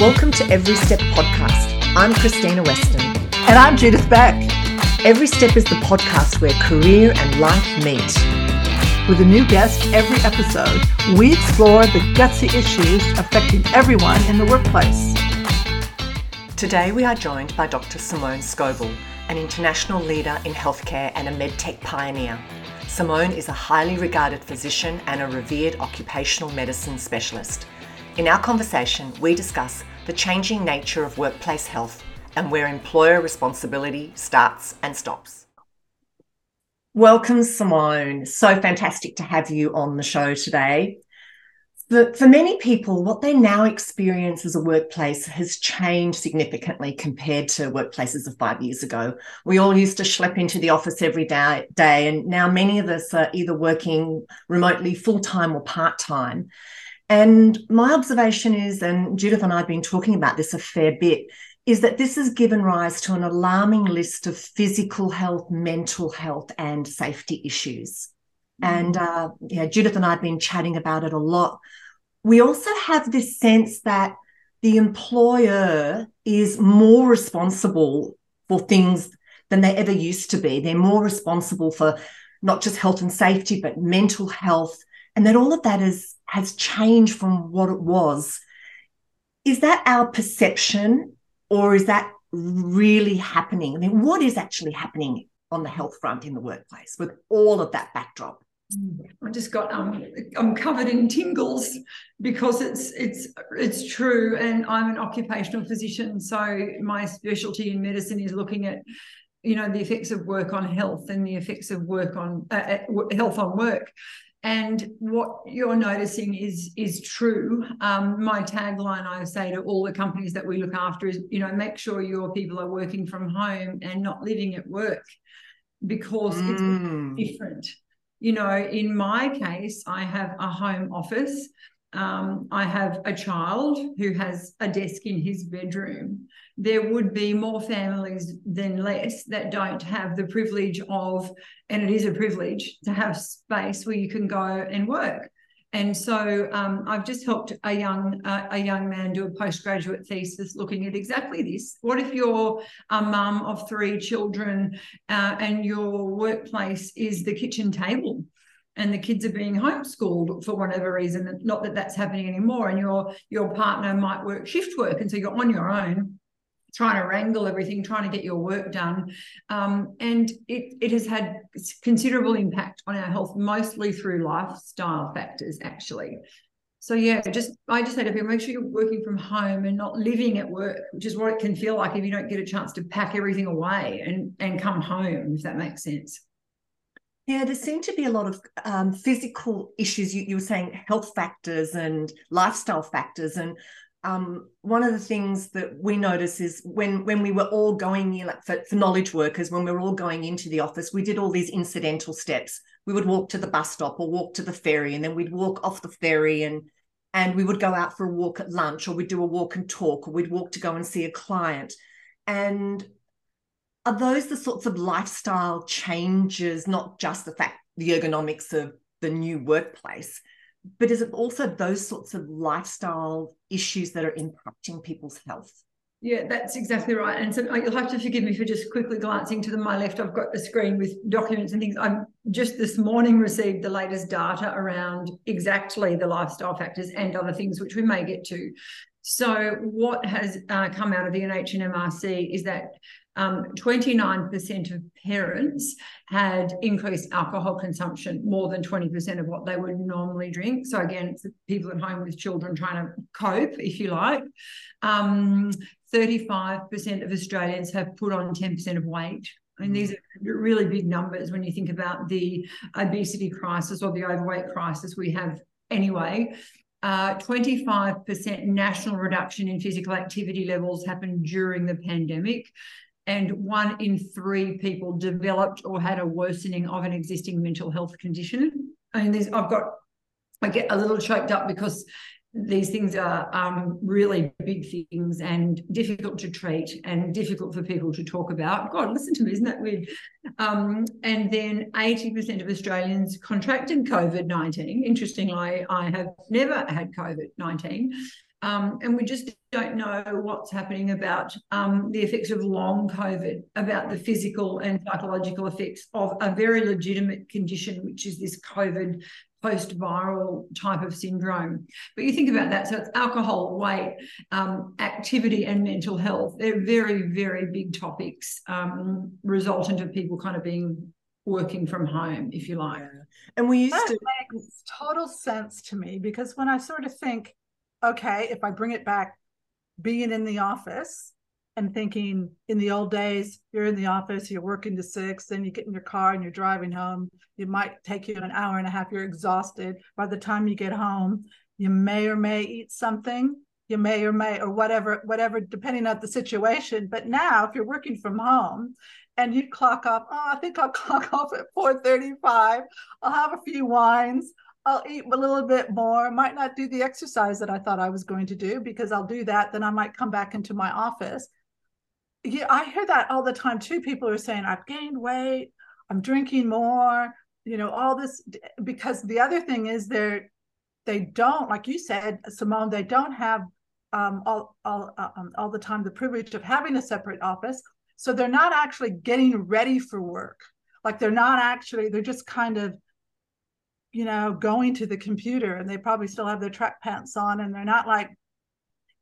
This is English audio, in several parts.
Welcome to Every Step Podcast. I'm Krystyna Weston. And I'm Judith Beck. Every Step is the podcast where career and life meet. With a new guest every episode, we explore the gutsy issues affecting everyone in the workplace. Today we are joined by Dr. Simone Scovell, an international leader in healthcare and a medtech pioneer. Simone is a highly regarded physician and a revered occupational medicine specialist. In our conversation, we discuss the changing nature of workplace health and where employer responsibility starts and stops. Welcome, Simone. So fantastic to have you on the show today. For, for many people, what they now experience as a workplace has changed significantly compared to workplaces of five years ago. We all used to schlep into the office every day, day and now many of us are either working remotely full time or part time. And my observation is, and Judith and I have been talking about this a fair bit, is that this has given rise to an alarming list of physical health, mental health, and safety issues. Mm-hmm. And uh, yeah, Judith and I have been chatting about it a lot. We also have this sense that the employer is more responsible for things than they ever used to be. They're more responsible for not just health and safety, but mental health, and that all of that is has changed from what it was. Is that our perception or is that really happening? I mean, what is actually happening on the health front in the workplace with all of that backdrop? I just got um I'm covered in tingles because it's it's it's true and I'm an occupational physician so my specialty in medicine is looking at you know the effects of work on health and the effects of work on uh, health on work and what you're noticing is is true. Um, my tagline I say to all the companies that we look after is, you know, make sure your people are working from home and not living at work because mm. it's different. You know, in my case, I have a home office. Um, I have a child who has a desk in his bedroom there would be more families than less that don't have the privilege of, and it is a privilege to have space where you can go and work. And so um, I've just helped a young uh, a young man do a postgraduate thesis looking at exactly this. What if you're a mum of three children uh, and your workplace is the kitchen table? And the kids are being homeschooled for whatever reason not that that's happening anymore and your your partner might work shift work and so you're on your own trying to wrangle everything, trying to get your work done. Um, and it, it has had considerable impact on our health, mostly through lifestyle factors, actually. So yeah, just I just say to people, make sure you're working from home and not living at work, which is what it can feel like if you don't get a chance to pack everything away and and come home, if that makes sense. Yeah, there seem to be a lot of um, physical issues. You, you were saying health factors and lifestyle factors, and um, one of the things that we notice is when when we were all going in, like for, for knowledge workers, when we were all going into the office, we did all these incidental steps. We would walk to the bus stop or walk to the ferry, and then we'd walk off the ferry and and we would go out for a walk at lunch, or we'd do a walk and talk, or we'd walk to go and see a client. And are those the sorts of lifestyle changes, not just the fact the ergonomics of the new workplace, but is it also those sorts of lifestyle issues that are impacting people's health? Yeah, that's exactly right. And so uh, you'll have to forgive me for just quickly glancing to the my left. I've got a screen with documents and things. I'm just this morning received the latest data around exactly the lifestyle factors and other things, which we may get to. So what has uh, come out of the NH and MRC is that um, 29% of parents had increased alcohol consumption, more than 20% of what they would normally drink. So, again, it's people at home with children trying to cope, if you like. Um, 35% of Australians have put on 10% of weight. I mean, these are really big numbers when you think about the obesity crisis or the overweight crisis we have anyway. Uh, 25% national reduction in physical activity levels happened during the pandemic and one in three people developed or had a worsening of an existing mental health condition. I mean, I've got I get a little choked up because these things are um, really big things and difficult to treat and difficult for people to talk about. God, listen to me, isn't that weird? Um, and then 80% of Australians contracted COVID 19. Interestingly, I have never had COVID 19. Um, and we just don't know what's happening about um, the effects of long COVID, about the physical and psychological effects of a very legitimate condition, which is this COVID post viral type of syndrome. But you think about that. So it's alcohol, weight, um, activity, and mental health. They're very, very big topics um, resultant of people kind of being working from home, if you like. Yeah. And we used that to makes total sense to me because when I sort of think, okay, if I bring it back, being in the office and thinking in the old days, you're in the office, you're working to six, then you get in your car and you're driving home. It might take you an hour and a half. You're exhausted. By the time you get home, you may or may eat something. You may or may or whatever, whatever, depending on the situation. But now, if you're working from home and you clock off, oh, I think I'll clock off at 4:35. I'll have a few wines. I'll eat a little bit more. Might not do the exercise that I thought I was going to do because I'll do that. Then I might come back into my office. Yeah, I hear that all the time too. People are saying, I've gained weight, I'm drinking more, you know, all this because the other thing is they're they don't, like you said, Simone, they don't have um, all all uh, um, all the time the privilege of having a separate office, so they're not actually getting ready for work. Like they're not actually, they're just kind of you know, going to the computer and they probably still have their track pants on and they're not like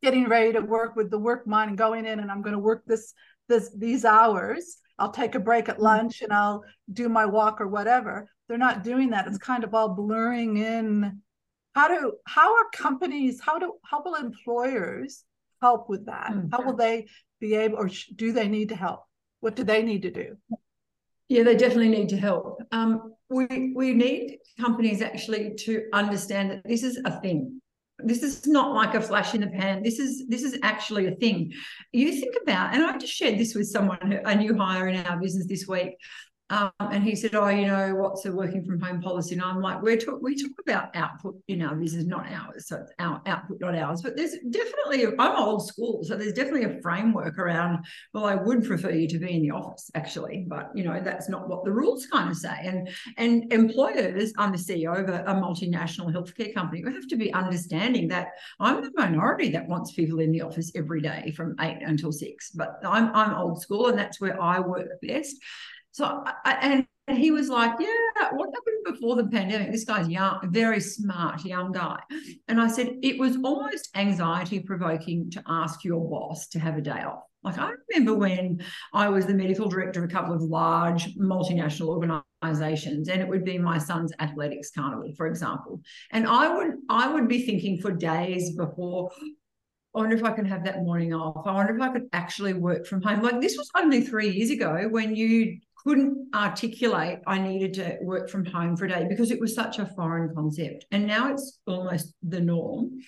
getting ready to work with the work mind and going in and I'm going to work this this these hours. I'll take a break at mm-hmm. lunch and I'll do my walk or whatever. They're not doing that. It's kind of all blurring in. How do how are companies how do how will employers help with that? Mm-hmm. How will they be able or do they need to help? What do they need to do? Yeah, they definitely need to help. Um, we we need companies actually to understand that this is a thing. This is not like a flash in the pan. This is this is actually a thing. You think about, and I just shared this with someone, a new hire in our business this week. Um, and he said, "Oh, you know, what's the working from home policy?" And I'm like, "We talk we talk about output in our business, not hours. So it's our output, not ours. But there's definitely I'm old school, so there's definitely a framework around. Well, I would prefer you to be in the office, actually, but you know that's not what the rules kind of say. And and employers, I'm the CEO of a, a multinational healthcare company. We have to be understanding that I'm the minority that wants people in the office every day from eight until six. But I'm I'm old school, and that's where I work best. So, and he was like, Yeah, what happened before the pandemic? This guy's young, very smart, young guy. And I said, It was almost anxiety provoking to ask your boss to have a day off. Like, I remember when I was the medical director of a couple of large multinational organizations, and it would be my son's athletics carnival, for example. And I would I would be thinking for days before, I wonder if I can have that morning off. I wonder if I could actually work from home. Like this was only three years ago when you couldn't articulate I needed to work from home for a day because it was such a foreign concept. And now it's almost the norm.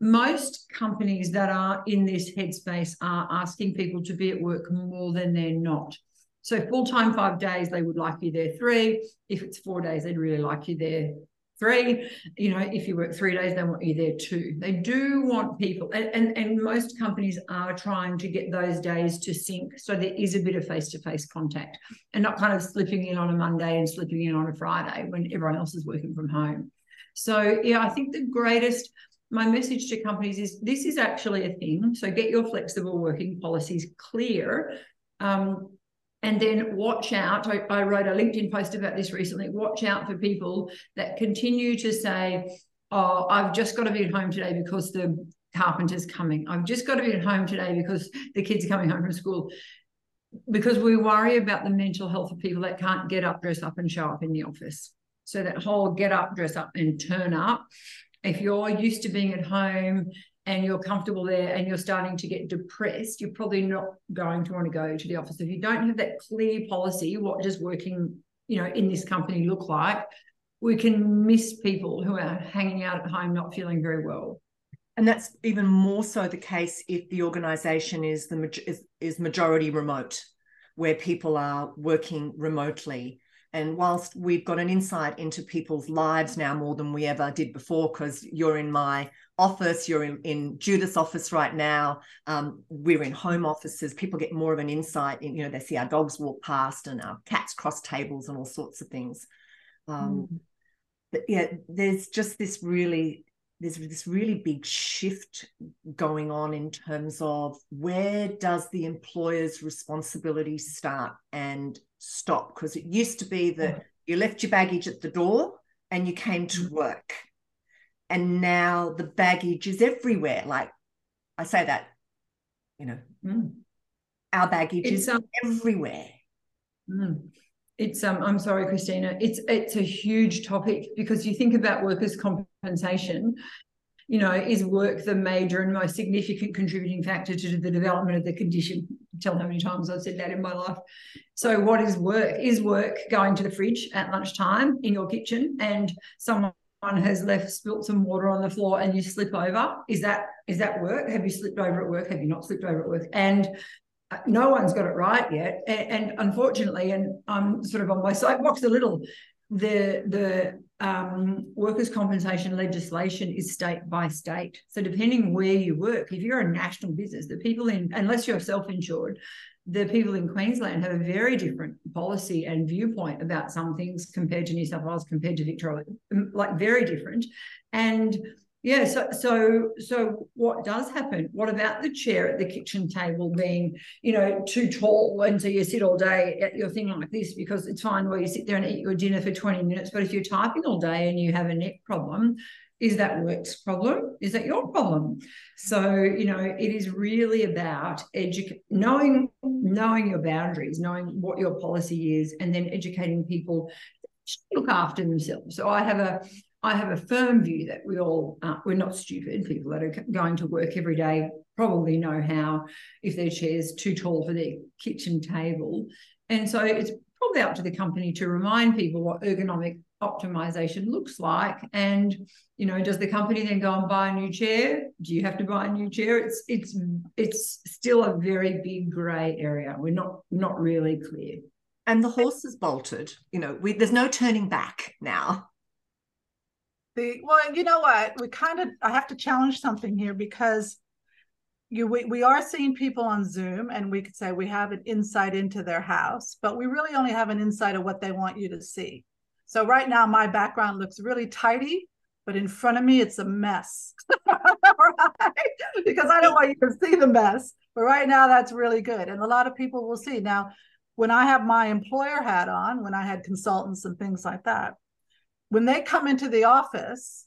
Most companies that are in this headspace are asking people to be at work more than they're not. So full time five days, they would like you there three. If it's four days, they'd really like you there three. You know, if you work three days, they want you there two. They do want people, and, and, and most companies are trying to get those days to sync so there is a bit of face to face contact and not kind of slipping in on a Monday and slipping in on a Friday when everyone else is working from home. So, yeah, I think the greatest. My message to companies is this is actually a thing. So get your flexible working policies clear um, and then watch out. I, I, wrote a LinkedIn post about this recently. Watch out for people that continue to say, Oh, I've just got to be at home today because the carpenter's coming. I've just got to be at home today because the kids are coming home from school. Because we worry about the mental health of people that can't get up, dress up, and show up in the office. So that whole get up, dress up, and turn up. If you're used to being at home and you're comfortable there and you're starting to get depressed, you're probably not going to want to go to the office. If you don't have that clear policy, what does working, you know, in this company look like? We can miss people who are hanging out at home not feeling very well. And that's even more so the case if the organization is the is, is majority remote, where people are working remotely. And whilst we've got an insight into people's lives now more than we ever did before, because you're in my office, you're in, in Judith's office right now, um, we're in home offices, people get more of an insight in, you know, they see our dogs walk past and our cats cross tables and all sorts of things. Um, mm. But yeah, there's just this really there's this really big shift going on in terms of where does the employer's responsibility start and stop because it used to be that you left your baggage at the door and you came to mm-hmm. work and now the baggage is everywhere like i say that you know mm. our baggage it's, is everywhere mm. It's um i'm sorry krystyna. It's it's a huge topic because you think about workers compensation you know is work the major and most significant contributing factor to the development of the condition? Tell how many times i've said that in my life. So what is work? Is work going to the fridge at lunchtime in your kitchen and someone has left spilt some water on the floor and you slip over? Is that is that work? Have you slipped over at work? Have you not slipped over at work? And no one's got it right yet and, and unfortunately and i'm sort of on my soapbox a little the the um, workers' compensation legislation is state by state. So depending where you work, if you're a national business, the people in unless you're self-insured, the people in Queensland have a very different policy and viewpoint about some things compared to New South Wales, compared to Victoria, like very different. And yeah, so so so what does happen? What about the chair at the kitchen table being, you know, too tall and so you sit all day at your thing like this because it's fine where you sit there and eat your dinner for 20 minutes. But if you're typing all day and you have a neck problem, is that work's problem? Is that your problem? So, you know, it is really about edu- knowing knowing your boundaries, knowing what your policy is, and then educating people to look after themselves. So I have a I have a firm view that we all uh, we're not stupid. People that are going to work every day probably know how if their chair's too tall for their kitchen table, and so it's probably up to the company to remind people what ergonomic optimization looks like. And you know, does the company then go and buy a new chair? Do you have to buy a new chair? It's it's it's still a very big grey area. We're not not really clear. And the horse is bolted. You know, we, there's no turning back now the well, you know what? We kind of I have to challenge something here because you we, we are seeing people on Zoom and we could say we have an insight into their house, but we really only have an insight of what they want you to see. So right now my background looks really tidy, but in front of me it's a mess. right? Because I don't want you to see the mess. But right now that's really good. And a lot of people will see. Now, when I have my employer hat on, when I had consultants and things like that, when they come into the office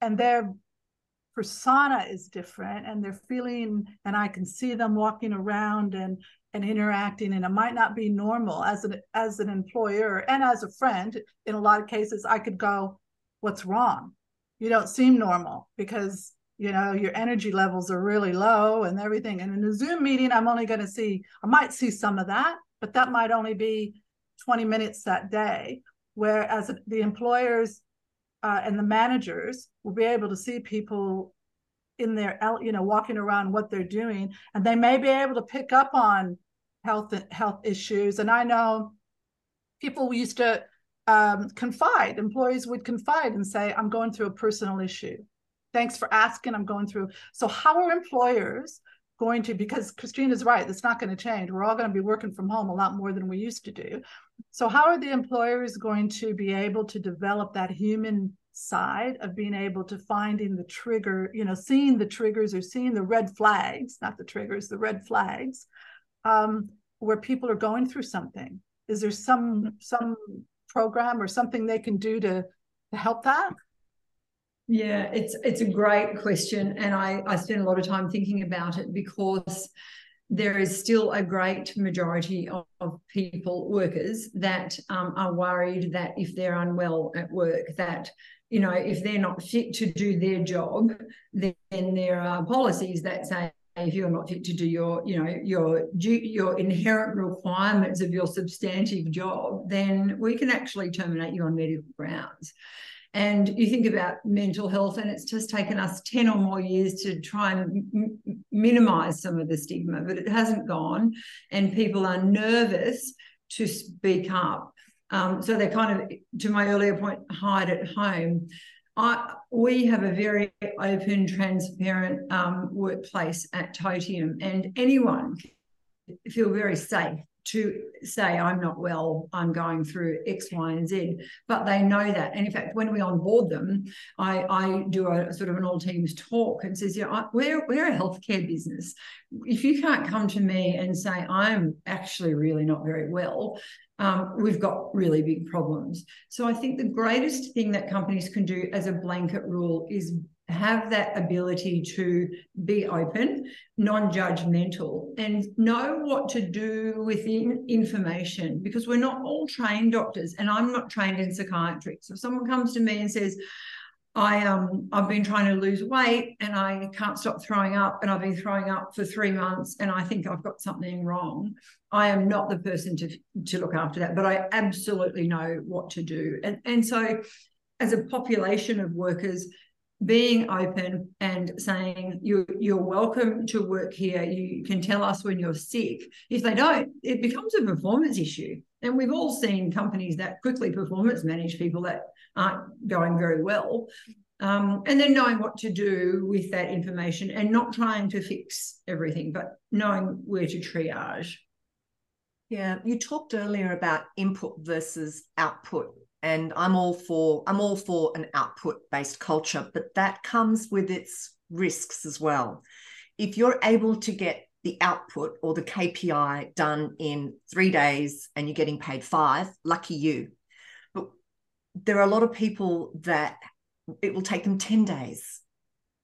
and their persona is different and they're feeling and i can see them walking around and and interacting and it might not be normal as an as an employer and as a friend in a lot of cases i could go what's wrong? You don't seem normal because you know your energy levels are really low and everything. And in a zoom meeting i'm only going to see i might see some of that but that might only be 20 minutes that day whereas the employers uh, and the managers will be able to see people in their you know walking around what they're doing and they may be able to pick up on health health issues. And i know people used to um, confide employees would confide and say i'm going through a personal issue. Thanks for asking i'm going through. So how are employers going to because Krystyna's right, it's not going to change. We're all going to be working from home a lot more than we used to do. So how are the employers going to be able to develop that human side of being able to finding the trigger, you know, seeing the triggers or seeing the red flags, not the triggers, the red flags, um, where people are going through something? Is there some some program or something they can do to to help that? Yeah, it's it's a great question, and I I spend a lot of time thinking about it because there is still a great majority of, of people workers that um, are worried that if they're unwell at work that you know if they're not fit to do their job then, there are policies that say if you're not fit to do your you know your your inherent requirements of your substantive job then we can actually terminate you on medical grounds and you think about mental health, and it's just taken us 10 or more years to try and m- minimize some of the stigma, but it hasn't gone. And people are nervous to speak up. Um, so they kind of, to my earlier point, hide at home. I, we have a very open, transparent um, workplace at Totium, and anyone feel very safe to say I'm not well, I'm going through X, Y, and Z, but they know that. And in fact, when we onboard them, I, I do a sort of an all teams talk and says, you know, we're we're a healthcare business. If you can't come to me and say I'm actually really not very well, um, we've got really big problems. So I think the greatest thing that companies can do as a blanket rule is have that ability to be open, non judgmental, and know what to do with information because we're not all trained doctors, and I'm not trained in psychiatry. So if someone comes to me and says, I um I've been trying to lose weight and I can't stop throwing up and I've been throwing up for three months and I think I've got something wrong. I am not the person to to look after that, but I absolutely know what to do. And and so as a population of workers, being open and saying you you're welcome to work here. You can tell us when you're sick. If they don't it becomes a performance issue. And we've all seen companies that quickly performance manage people that aren't going very well um, and then knowing what to do with that information and not trying to fix everything but knowing where to triage. Yeah you talked earlier about input versus output and i'm all for i'm all for an output based culture but that comes with its risks as well if you're able to get the output or the kpi done in 3 days and you're getting paid 5 lucky you but there are a lot of people that it will take them 10 days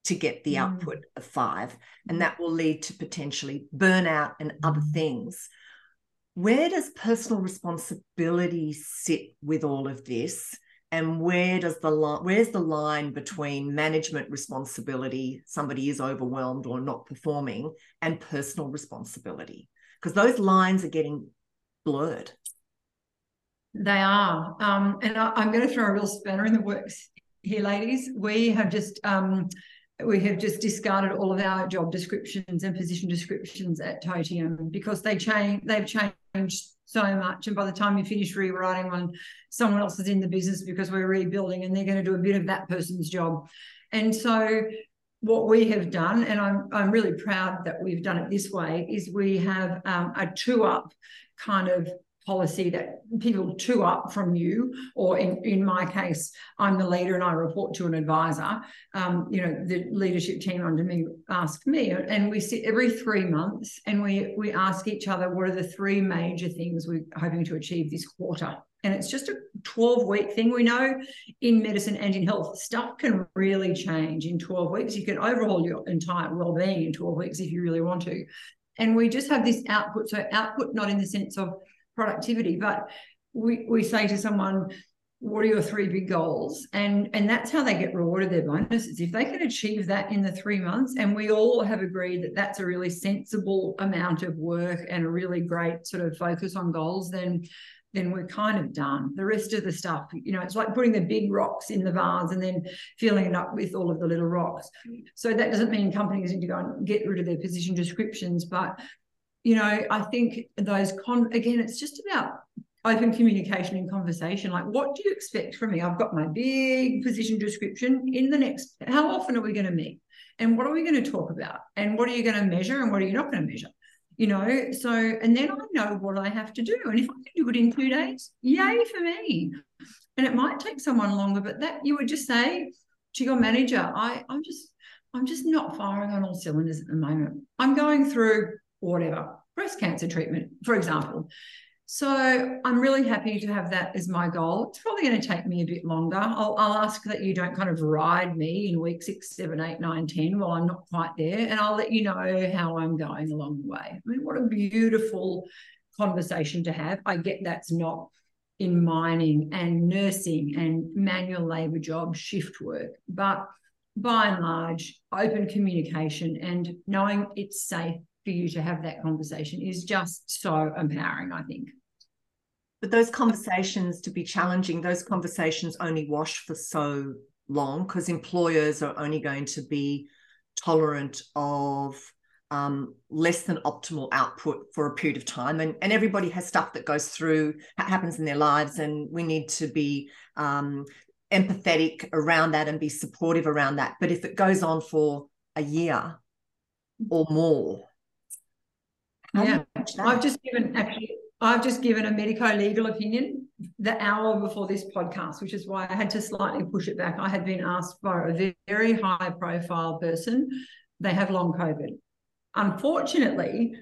to get the mm. output of 5 and that will lead to potentially burnout and other mm. things where does personal responsibility sit with all of this? And where does the line, where's the line between management responsibility, somebody is overwhelmed or not performing, and personal responsibility? Because those lines are getting blurred. They are. Um, and I, am going to throw a real spanner in the works here, ladies. We have just um, we have just discarded all of our job descriptions and position descriptions at Totium because they change they've changed so much. And by the time you finish rewriting one, someone else is in the business because we're rebuilding and they're going to do a bit of that person's job. And so what we have done, and I'm, I'm really proud that we've done it this way, is we have um, a two up kind of policy that people two up from you, or in, in my case, I'm the leader and I report to an advisor. Um, you know, the leadership team under me ask me, and we sit every three months and we we ask each other what are the three major things we're hoping to achieve this quarter. And it's just a 12 week thing. We know in medicine and in health, stuff can really change in 12 weeks. You can overhaul your entire well being in 12 weeks if you really want to. And we just have this output. So, output not in the sense of productivity. But we, we say to someone, what are your three big goals? And and that's how they get rewarded their bonuses. If they can achieve that in the three months and we all have agreed that that's a really sensible amount of work and a really great sort of focus on goals then then we're kind of done. The rest of the stuff you know it's like putting the big rocks in the vase and then filling it up with all of the little rocks. So that doesn't mean companies need to go and get rid of their position descriptions but you know, I think those con again, it's just about open communication and conversation. Like, what do you expect from me? I've got my big position description in the next. How often are we going to meet? And what are we going to talk about? And what are you going to measure? And what are you not going to measure? You know, so and then I know what I have to do. And if I can do it in two days, yay for me. And it might take someone longer, but that you would just say to your manager, I, I'm just I'm just not firing on all cylinders at the moment. I'm going through whatever, breast cancer treatment, for example. So I'm really happy to have that as my goal. It's probably going to take me a bit longer. I'll, I'll, ask that you don't kind of ride me in week six, seven, eight, nine, ten while I'm not quite there, and I'll let you know how I'm going along the way. I mean, what a beautiful conversation to have. I get that's not in mining and nursing and manual labor jobs, shift work, but by and large, open communication and knowing it's safe for you to have that conversation is just so empowering, I think. But those conversations to be challenging, those conversations only wash for so long because employers are only going to be tolerant of um, less than optimal output for a period of time. And, and everybody has stuff that goes through, happens in their lives, and we need to be um, empathetic around that and be supportive around that. But if it goes on for a year or more, yeah, I've just given actually I've just given a medico legal opinion the hour before this podcast, which is why I had to slightly push it back. I had been asked by a very high profile person. They have long COVID. Unfortunately,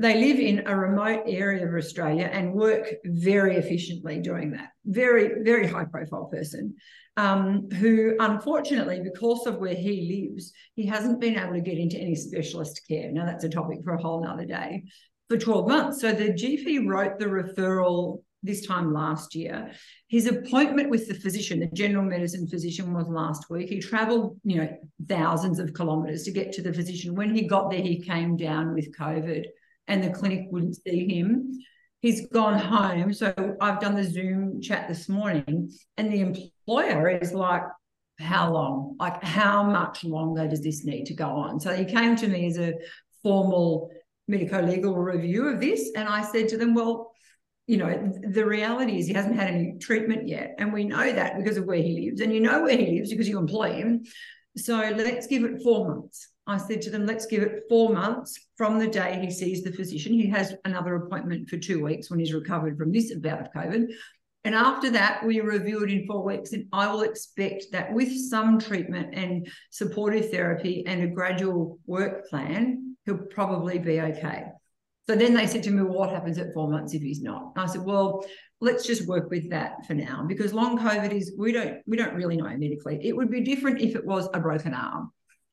they live in a remote area of Australia and work very efficiently doing that. Very, very high profile person um, who, unfortunately, because of where he lives, he hasn't been able to get into any specialist care. Now, that's a topic for a whole nother day for 12 months. So the GP wrote the referral this time last year. His appointment with the physician, the general medicine physician, was last week. He traveled, you know, thousands of kilometers to get to the physician. When he got there, he came down with COVID and the clinic wouldn't see him. He's gone home. So I've done the Zoom chat this morning, and the employer is like, how long? Like, how much longer does this need to go on? So he came to me as a formal medico legal review of this. And I said to them, well, you know, the reality is he hasn't had any treatment yet. And we know that because of where he lives. And you know where he lives because you employ him. So let's give it four months. I said to them, let's give it four months from the day he sees the physician. He has another appointment for two weeks when he's recovered from this bout of COVID. And after that, we review it in four weeks. And I will expect that with some treatment and supportive therapy and a gradual work plan, he'll probably be okay. So then they said to me, well, what happens at four months if he's not? And I said, well, let's just work with that for now because long COVID is we don't we don't really know medically. It would be different if it was a broken arm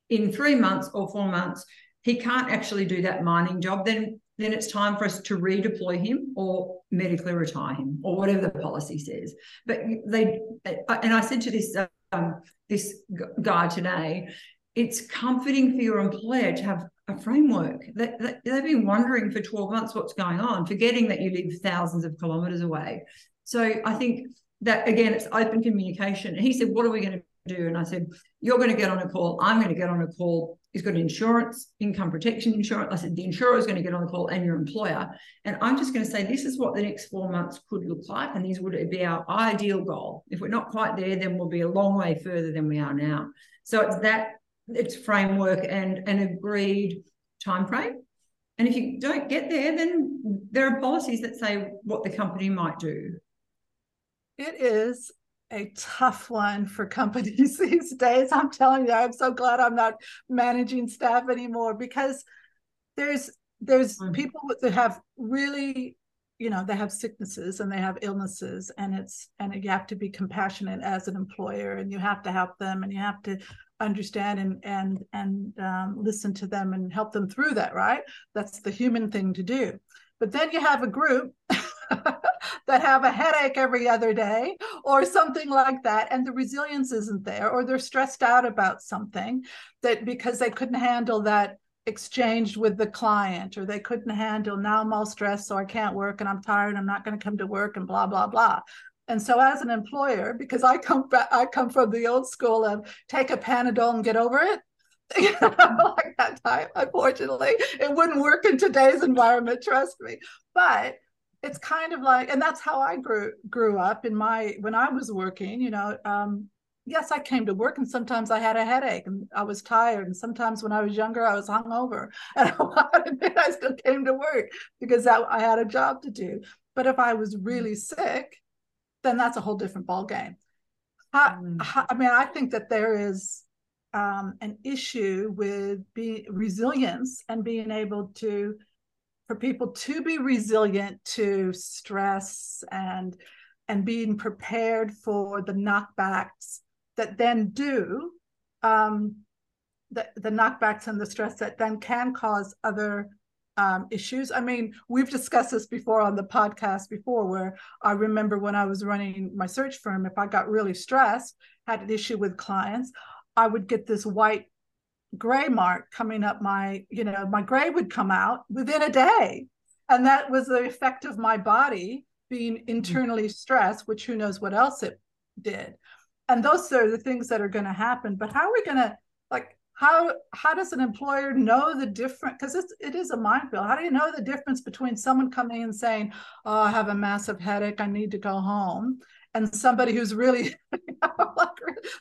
in three months or four months, he can't actually do that mining job, then then it's time for us to redeploy him or medically retire him or whatever the policy says. But they and I said to this um, this guy today, it's comforting for your employer to have a framework. They, they, have been wondering for 12 months what's going on, forgetting that you live thousands of kilometers away. So I think that again, it's open communication. And he said, What are we going to do. And I said, You're going to get on a call. I'm going to get on a call. He's got insurance, income protection insurance. I said, The insurer is going to get on the call and your employer. And I'm just going to say, This is what the next four months could look like. And these would be our ideal goal. If we're not quite there, then we'll be a long way further than we are now. So it's that, it's framework and an agreed time frame. And if you don't get there, then there are policies that say what the company might do. It is a tough one for companies these days. I'm telling you, I'm so glad I'm not managing staff anymore because there's there's mm-hmm. people that have really you know they have sicknesses and they have illnesses and it's and you have to be compassionate as an employer and you have to help them and you have to understand and and and um, listen to them and help them through that right that's the human thing to do but then you have a group that have a headache every other day or something like that and the resilience isn't there or they're stressed out about something that because they couldn't handle that exchange with the client or they couldn't handle now I'm all stressed so I can't work and I'm tired I'm not going to come to work and blah blah blah. And so as an employer because I come back I come from the old school of take a Panadol and get over it like that type unfortunately it wouldn't work in today's environment trust me. But it's kind of like and that's how i grew grew up in my when i was working you know um, yes i came to work and sometimes i had a headache and i was tired and sometimes when i was younger i was hungover and i still came to work because I, I had a job to do. But if i was really sick then that's a whole different ball game I, mm. I mean i think that there is um, an issue with being resilience and being able to for people to be resilient to stress and and being prepared for the knockbacks that then do um, the, the knockbacks and the stress that then can cause other um, issues. I mean, we've discussed this before on the podcast before, where I remember when I was running my search firm, if I got really stressed, had an issue with clients, I would get this white gray mark coming up my, you know, my gray would come out within a day. And that was the effect of my body being mm-hmm. internally stressed, which who knows what else it did. And those are the things that are going to happen. But how are we going to like how how does an employer know the difference because it's it is a minefield how do you know the difference between someone coming and saying oh i have a massive headache i need to go home and somebody who's really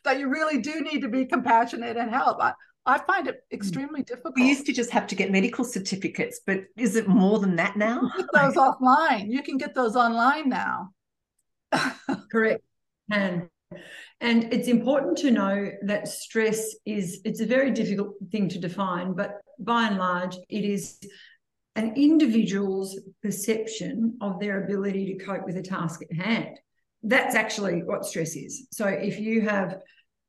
that you really do need to be compassionate and help I, I find it mm. extremely difficult. We used to just have to get medical certificates, but is it more than that now? get those offline. You can get those online now. Correct. And and it's important to know that stress is it's a very difficult thing to define, but by and large, it is an individual's perception of their ability to cope with a task at hand. That's actually what stress is. So if you have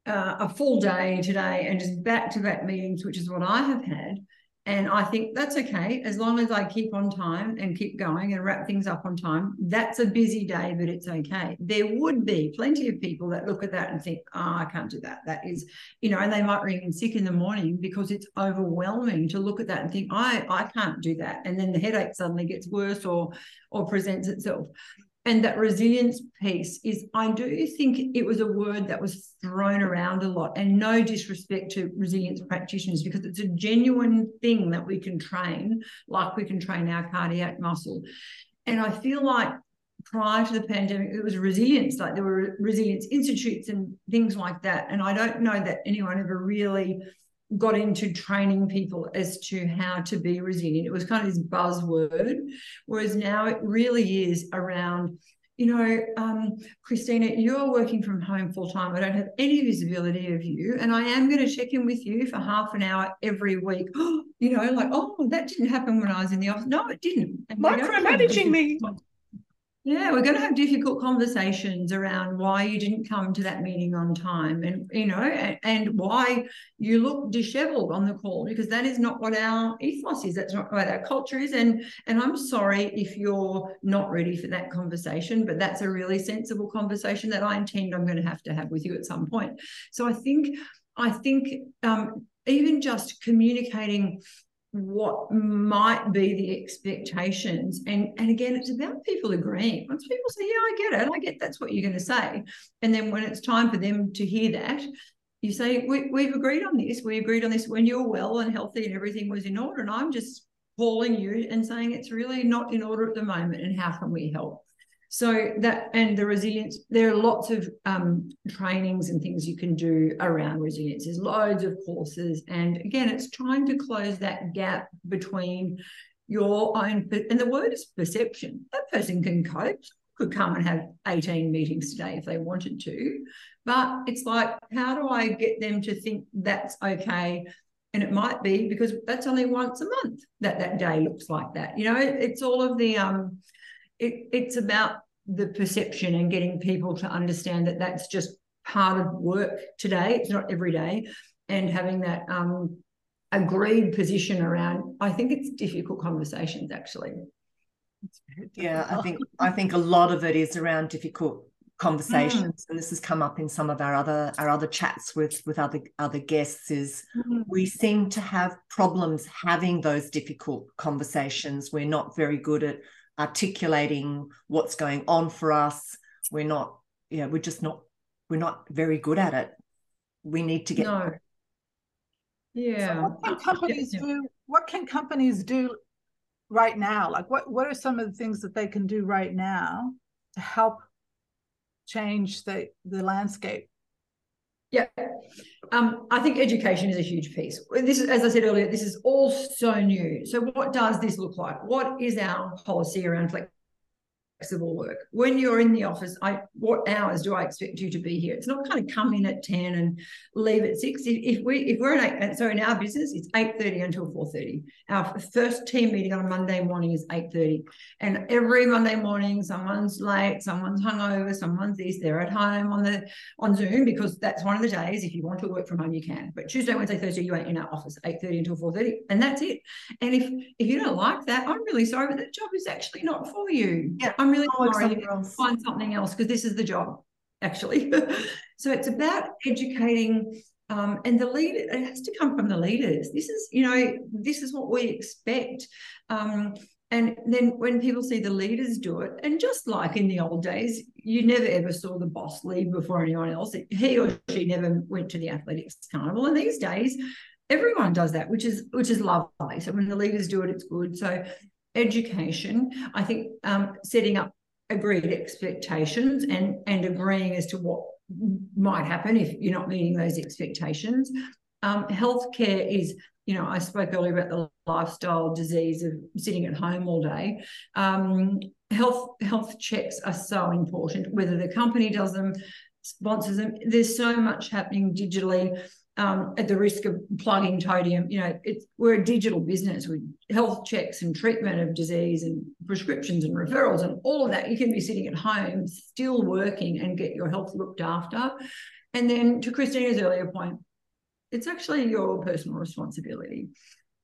uh, a full day today and just back to back meetings, which is what I have had, and I think that's okay as long as I keep on time and keep going and wrap things up on time. That's a busy day, but it's okay. There would be plenty of people that look at that and think, oh, I can't do that. That is, you know, and they might ring in sick in the morning because it's overwhelming to look at that and think, I, I can't do that. And then the headache suddenly gets worse or or presents itself and that resilience piece is i do think it was a word that was thrown around a lot and no disrespect to resilience practitioners because it's a genuine thing that we can train like we can train our cardiac muscle. And i feel like prior to the pandemic it was resilience like there were resilience institutes and things like that. And i don't know that anyone ever really got into training people as to how to be resilient. It was kind of this buzzword, whereas now it really is around. You know, um, Krystyna, you're working from home full time. I don't have any visibility of you, and I am going to check in with you for half an hour every week. you know, like, oh, that didn't happen when I was in the office. No, it didn't. Micromanaging me. Yeah, we're going to have difficult conversations around why you didn't come to that meeting on time and, you know, and, and, why you look disheveled on the call because that is not what our ethos is. That's not what our culture is. And, and I'm sorry if you're not ready for that conversation, but that's a really sensible conversation that I intend I'm going to have to have with you at some point. So I think, I think um, even just communicating what might be the expectations. And and again it's about people agreeing. Once people say yeah i get it. I get that's what you're going to say. And then when it's time for them to hear that you say we, we've agreed on this. We agreed on this when you're well and healthy and everything was in order and i'm just calling you and saying it's really not in order at the moment and how can we help so that and the resilience, there are lots of um, trainings and things you can do around resilience. There's loads of courses, and again, it's trying to close that gap between your own and the word is perception. That person can cope, could come and have 18 meetings today if they wanted to, but it's like, how do I get them to think that's okay? And it might be because that's only once a month that that day looks like that. You know, it's all of the um it, it's about the perception and getting people to understand that that's just part of work today. It's not every day, and having that um, agreed position around. I think it's difficult conversations actually. Yeah, I think I think a lot of it is around difficult conversations mm. and this has come up in some of our other our other chats with with other other guests is mm. we seem to have problems having those difficult conversations we're not very good at articulating what's going on for us. We're not, yeah, we're just not, we're not very good at it. We need to get. No. Yeah. So what can companies yeah. do? What can companies do right now? Like, what what are some of the things that they can do right now to help change the the landscape? Yeah, um, I think education is a huge piece. This is, as I said earlier, this is all so new. So, what does this look like? What is our policy around flex? Flexible work. When you're in the office, I what hours do I expect you to be here? It's not kind of come in at 10 and leave at six. If, if we if we're in eight, uh, so in our business, it's 8:30 until 4:30. Our first team meeting on a Monday morning is 8:30. And every Monday morning, someone's late, someone's hungover, someone's this, they're at home on the on Zoom because that's one of the days. If you want to work from home, you can. But Tuesday, Wednesday, Thursday, you ain't in our office 8:30 until 4:30. And that's it. And if if you don't like that, I'm really sorry, but that job is actually not for you. Yeah. I'm really sorry find something else because this is the job, actually. so it's about educating um, and the leader, it has to come from the leaders. This is, you know, this is what we expect. Um, and then when people see the leaders do it, and just like in the old days, you never ever saw the boss leave before anyone else. He or she never went to the athletics carnival. And these days, everyone does that, which is which is lovely. So when the leaders do it, it's good. So education, I think um, setting up agreed expectations and and agreeing as to what might happen if you're not meeting those expectations Um, healthcare is, you know, I spoke earlier about the lifestyle disease of sitting at home all day. Um, health health checks are so important, whether the company does them, sponsors them. There's so much happening digitally. Um, at the risk of plugging Totium, you know, it's we're a digital business with health checks and treatment of disease and prescriptions and referrals and all of that. You can be sitting at home, still working and get your health looked after. And then to Krystyna's earlier point, it's actually your personal responsibility.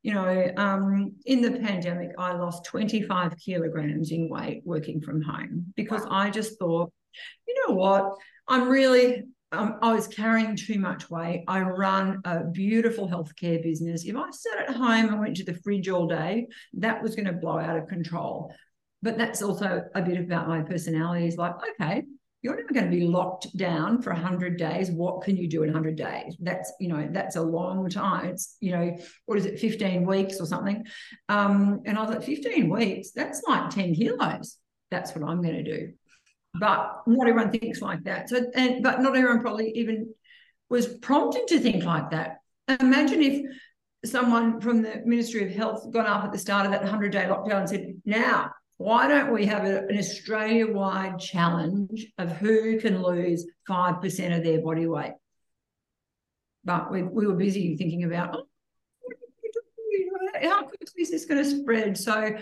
You know, um, in the pandemic, I lost 25 kilograms in weight working from home because wow. I just thought, you know what, I'm really um, I was carrying too much weight. I run a beautiful healthcare business. If I sat at home and went to the fridge all day, that was going to blow out of control. But that's also a bit about my personality is like, okay, you're never going to be locked down for 100 days. What can you do in 100 days? That's, you know, that's a long time. It's, you know, what is it, 15 weeks or something? Um, and I was like, 15 weeks, that's like 10 kilos. That's what I'm going to do but not everyone thinks like that. So, and but not everyone probably even was prompted to think like that. Imagine if someone from the Ministry of Health got up at the start of that 100 day lockdown and said, now, why don't we have a, an Australia wide challenge of who can lose 5% of their body weight? But we, we were busy thinking about, oh, how quickly is this going to spread? So,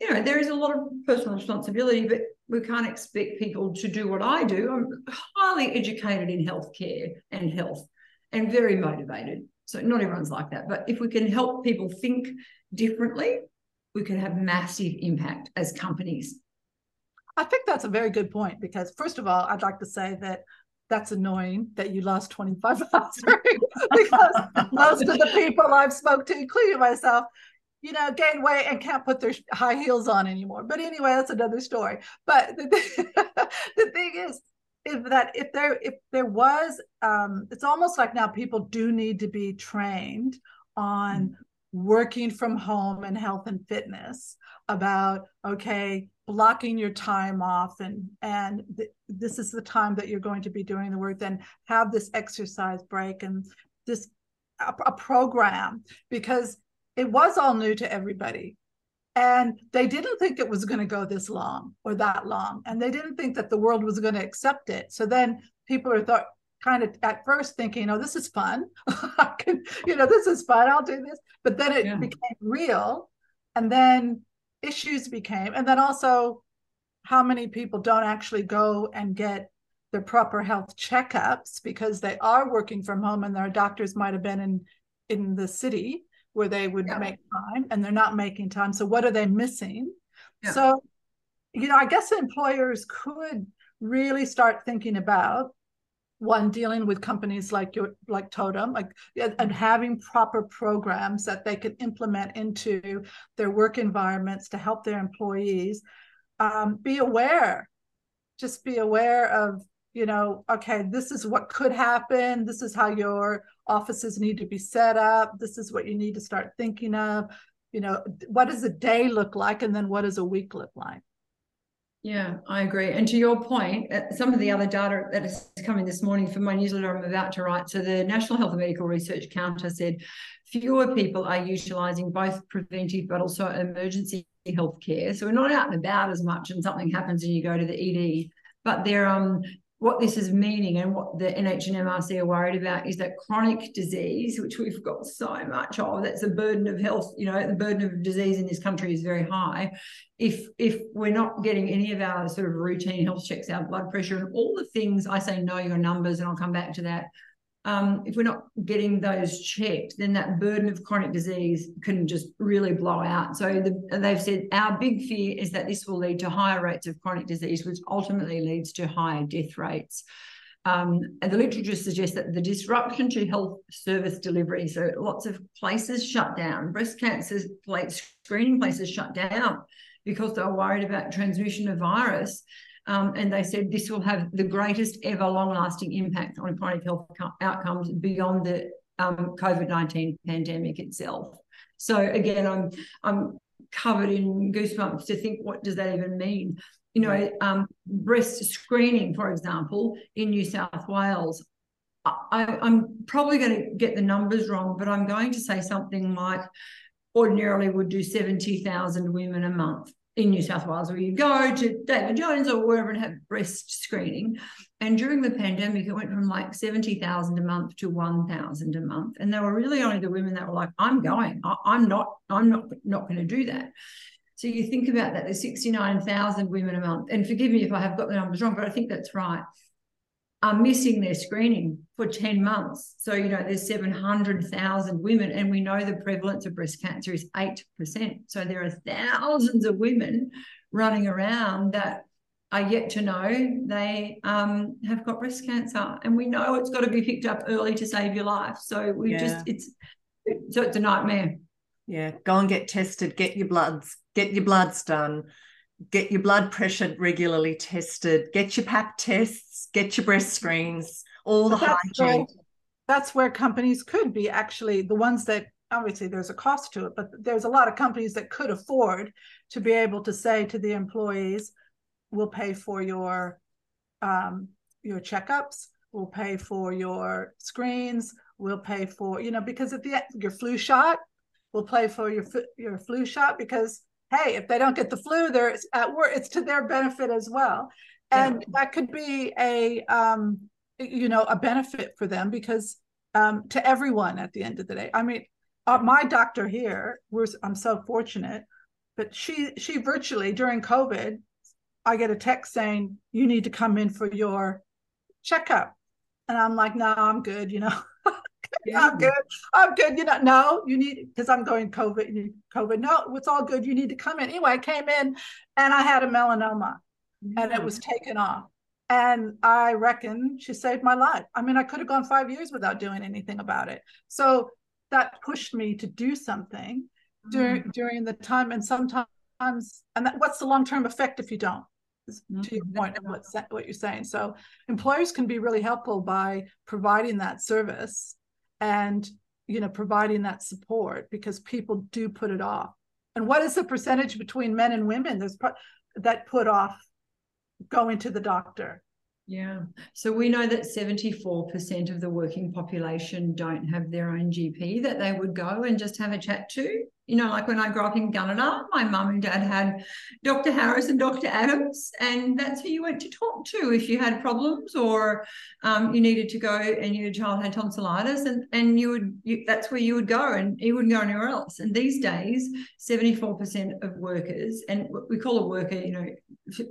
you know, there is a lot of personal responsibility, but we can't expect people to do what I do. I'm highly educated in healthcare and health and very motivated. So not everyone's like that. But if we can help people think differently, we can have massive impact as companies. I think that's a very good point because, first of all, I'd like to say that that's annoying that you lost 25 pounds because most of the people I've spoke to, including myself, you know, gain weight and can't put their high heels on anymore. But anyway, that's another story. But the, the thing is, if that if there if there was, um, it's almost like now people do need to be trained on mm-hmm. working from home and health and fitness about okay blocking your time off and and th- this is the time that you're going to be doing the work then have this exercise break and this a, a program because it was all new to everybody. And they didn't think it was going to go this long or that long. And they didn't think that the world was going to accept it. So then people are thought kind of at first thinking, oh, this is fun. I can, you know, this is fun. I'll do this. But then it yeah. became real. And then issues became, and then also how many people don't actually go and get their proper health checkups because they are working from home and their doctors might have been in in the city where they would yeah. make time and they're not making time. So what are they missing? Yeah. So, you know, I guess employers could really start thinking about one dealing with companies like your like Totium, like and having proper programs that they can implement into their work environments to help their employees. Um, be aware, just be aware of you know, okay, this is what could happen. This is how your offices need to be set up. This is what you need to start thinking of. You know, what does a day look like? And then what does a week look like? Yeah, I agree. And to your point, uh, some of the other data that is coming this morning from my newsletter I'm about to write. So the National Health and Medical Research Council said fewer people are utilising both preventive but also emergency health care. So we're not out and about as much and something happens and you go to the ED. But they're um, what this is meaning and what the NH and MRC are worried about is that chronic disease, which we've got so much of, that's a burden of health, you know, the burden of disease in this country is very high. If if we're not getting any of our sort of routine health checks, our blood pressure and all the things, I say know your numbers, and I'll come back to that um, if we're not getting those checked, then that burden of chronic disease can just really blow out. So the, they've said our big fear is that this will lead to higher rates of chronic disease, which ultimately leads to higher death rates. Um, and the literature suggests that the disruption to health service delivery, so lots of places shut down, breast cancer screening places shut down because they were worried about transmission of virus. Um, and they said this will have the greatest ever long lasting impact on chronic health outcomes beyond the um, COVID 19 pandemic itself. So, again, I'm, I'm covered in goosebumps to think what does that even mean? You know, um, breast screening, for example, in New South Wales, I, I'm probably going to get the numbers wrong, but I'm going to say something like ordinarily would do 70,000 women a month in New South Wales, where you go to David Jones or wherever and have breast screening. And during the pandemic, it went from like 70,000 a month to 1,000 a month. And they were really only the women that were like, I'm going, I, am not, I'm not, not going to do that. So you think about that, there's 69,000 women a month. And forgive me if I have got the numbers wrong, but I think that's right are missing their screening for 10 months. So, you know, there's 700,000 women, and we know the prevalence of breast cancer is 8%. So, there are thousands of women running around that are yet to know they um, have got breast cancer. And we know it's got to be picked up early to save your life. So, we yeah. just, it's, so it's a nightmare. Yeah, go and get tested, get your bloods, get your bloods done get your blood pressure regularly tested, get your pap tests, get your breast screens, all but the that's hygiene. Where, that's where companies could be actually the ones that obviously there's a cost to it, but there's a lot of companies that could afford to be able to say to the employees, we'll pay for your um, your checkups, we'll pay for your screens, we'll pay for, you know, because at the end, your flu shot, we'll pay for your your flu shot because hey, if they don't get the flu, they're at work. It's to their benefit as well, and yeah. that could be a um, you know a benefit for them because um, to everyone at the end of the day. I mean, uh, my doctor here, I'm so fortunate, but she she virtually during COVID, I get a text saying you need to come in for your checkup, and I'm like, no, I'm good, you know. yeah. I'm good. I'm good. You know, no, you need because I'm going COVID. COVID. No, it's all good. You need to come in. Anyway, I came in and I had a melanoma mm-hmm. and it was taken off. And I reckon she saved my life. I mean, I could have gone five years without doing anything about it. So that pushed me to do something mm-hmm. during during the time. And sometimes, and that, what's the long term effect if you don't? Mm-hmm. To your point of what, what you're saying. So employers can be really helpful by providing that service and you know providing that support because people do put it off and what is the percentage between men and women there's that put off going to the doctor yeah. So we know that 74% of the working population don't have their own GP that they would go and just have a chat to you know, like when I grew up in Gunnedah, my mum and dad had Dr. Harris and Dr. Adams, and that's who you went to talk to if you had problems or um, you needed to go and your child had tonsillitis, and and you would you, that's where you would go, and you wouldn't go anywhere else. And these days, seventy four percent of workers, and we call a worker, you know,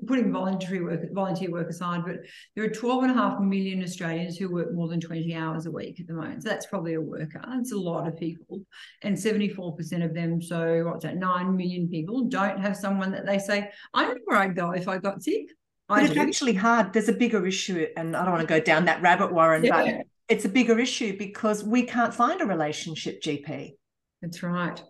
putting voluntary work volunteer work aside, but there are 12 and a half million Australians who work more than 20 hours a week at the moment. So that's probably a worker. It's a lot of people, and 74 percent of them them. So what's that? Nine million people don't have someone that they say, I know where I'd go if I got sick. But I it's do. actually hard. There's a bigger issue, and I don't want to go down that rabbit warren, yeah. but it's a bigger issue because we can't find a relationship GP. That's right.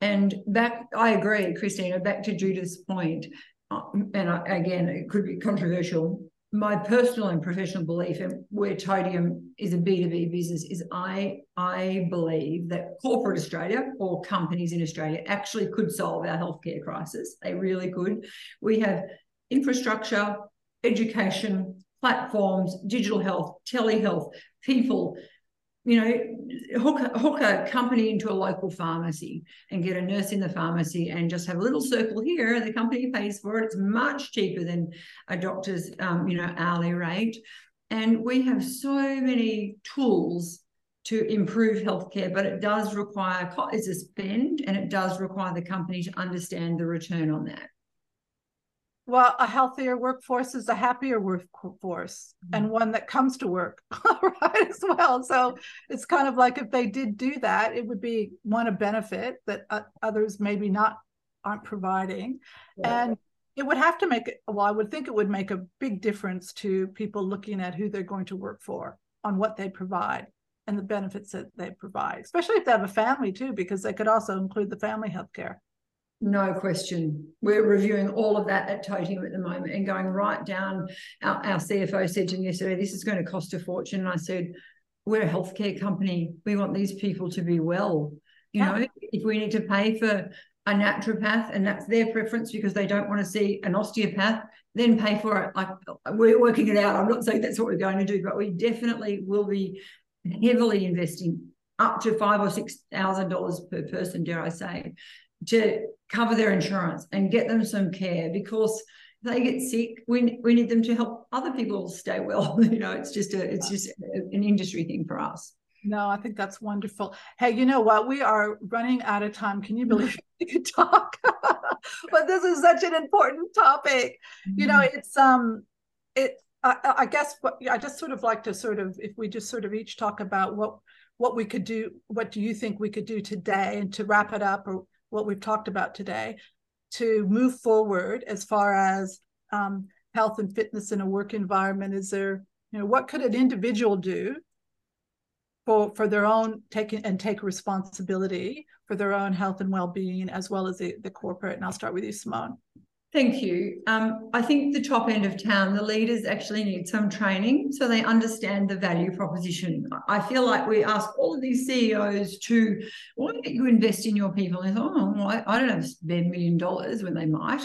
And back, I agree, Krystyna, back to Judith's point, uh, and again, it could be controversial my personal and professional belief and where Totium is a B2B business is I I believe that corporate Australia or companies in Australia actually could solve our healthcare crisis. They really could. We have infrastructure, education, platforms, digital health, telehealth, people, you know, hook, hook a company into a local pharmacy and get a nurse in the pharmacy and just have a little circle here. The company pays for it. It's much cheaper than a doctor's, um, you know, hourly rate. And we have so many tools to improve healthcare, but it does require it's a spend, and it does require the company to understand the return on that. Well, a healthier workforce is a happier workforce mm-hmm. and one that comes to work, right, as well. So it's kind of like if they did do that, it would be one a benefit that uh, others maybe not aren't providing, yeah. and it would have to make. Well, I would think it would make a big difference to people looking at who they're going to work for on what they provide and the benefits that they provide, especially if they have a family too, because they could also include the family health care. No question. We're reviewing all of that at Totium at the moment and going right down. Our, our CFO said to me yesterday, this is going to cost a fortune. And I said, we're a healthcare company. We want these people to be well. You yeah. know, if we need to pay for a naturopath and that's their preference because they don't want to see an osteopath, then pay for it. Like we're working it out. I'm not saying that's what we're going to do, but we definitely will be heavily investing up to five or six thousand dollars per person, dare I say, to cover their insurance and get them some care because they get sick. We, we need them to help other people stay well. you know, it's just a it's just an industry thing for us. No, I think that's wonderful. Hey, you know what? We are running out of time. Can you believe we could talk? but this is such an important topic. Mm-hmm. You know, mm-hmm. it's um it I, I guess what I just sort of like to sort of if we just sort of each talk about what what we could do, what do you think we could do today and to wrap it up or what we've talked about today to move forward as far as um, health and fitness in a work environment? Is there, you know, what could an individual do for for their own taking and take responsibility for their own health and well-being as well as the, the corporate and i'll start with you simone thank you. Um, i think the top end of town the leaders actually need some training so they understand the value proposition. I feel like we ask all of these ceos to why don't you invest in your people? And oh I, I don't have spend million dollars when they might.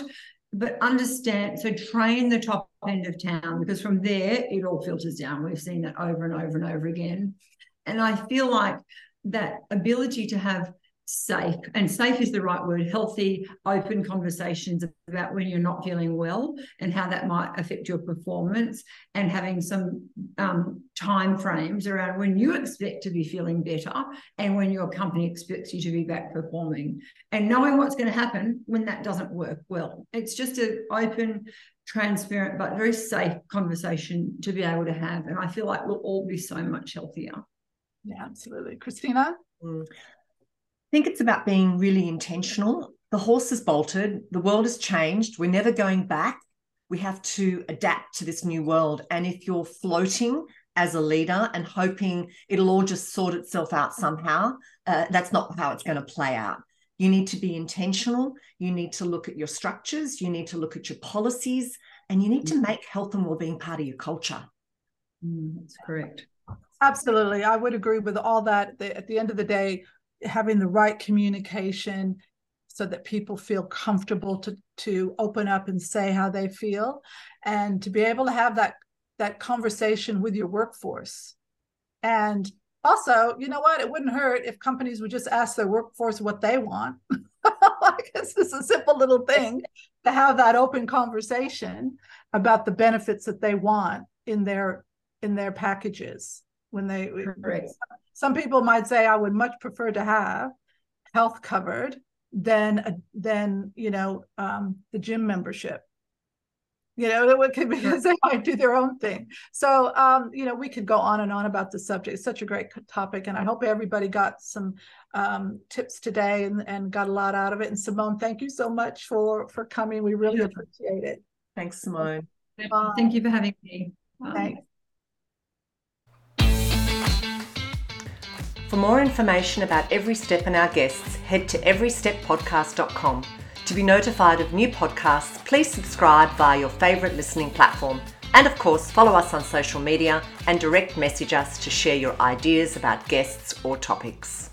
But understand so train the top end of town because from there it all filters down. We've seen that over and over and over again. And I feel like that ability to have safe, and safe is the right word, healthy, open conversations about when you're not feeling well and how that might affect your performance, and having some um, time frames around when you expect to be feeling better and when your company expects you to be back performing, and knowing what's going to happen when that doesn't work well. It's just an open, transparent, but very safe conversation to be able to have. And I feel like we'll all be so much healthier. Yeah, absolutely. Krystyna? Mm. I think it's about being really intentional. The horse has bolted, the world has changed. We're never going back. We have to adapt to this new world. And if you're floating as a leader and hoping it'll all just sort itself out somehow, uh, that's not how it's going to play out. You need to be intentional. You need to look at your structures. You need to look at your policies, and you need to make health and well-being part of your culture. Mm, that's correct. Absolutely. I would agree with all that. At the end of the day, having the right communication so that people feel comfortable to to open up and say how they feel and to be able to have that that conversation with your workforce. And also, you know what? It wouldn't hurt if companies would just ask their workforce what they want. like it's just a simple little thing to have that open conversation about the benefits that they want in their in their packages when they Correct. Some people might say i would much prefer to have health covered than than you know um, the gym membership. You know it could because they might do their own thing. So um, you know we could go on and on about the subject. It's such a great topic and i hope everybody got some um, tips today and, and got a lot out of it. And simone thank you so much for for coming. We really appreciate it. Thanks simone. Bye. thank you for having me. Thanks For more information about Every Step and our guests, head to everysteppodcast.com. To be notified of new podcasts, please subscribe via your favourite listening platform. And of course, follow us on social media and direct message us to share your ideas about guests or topics.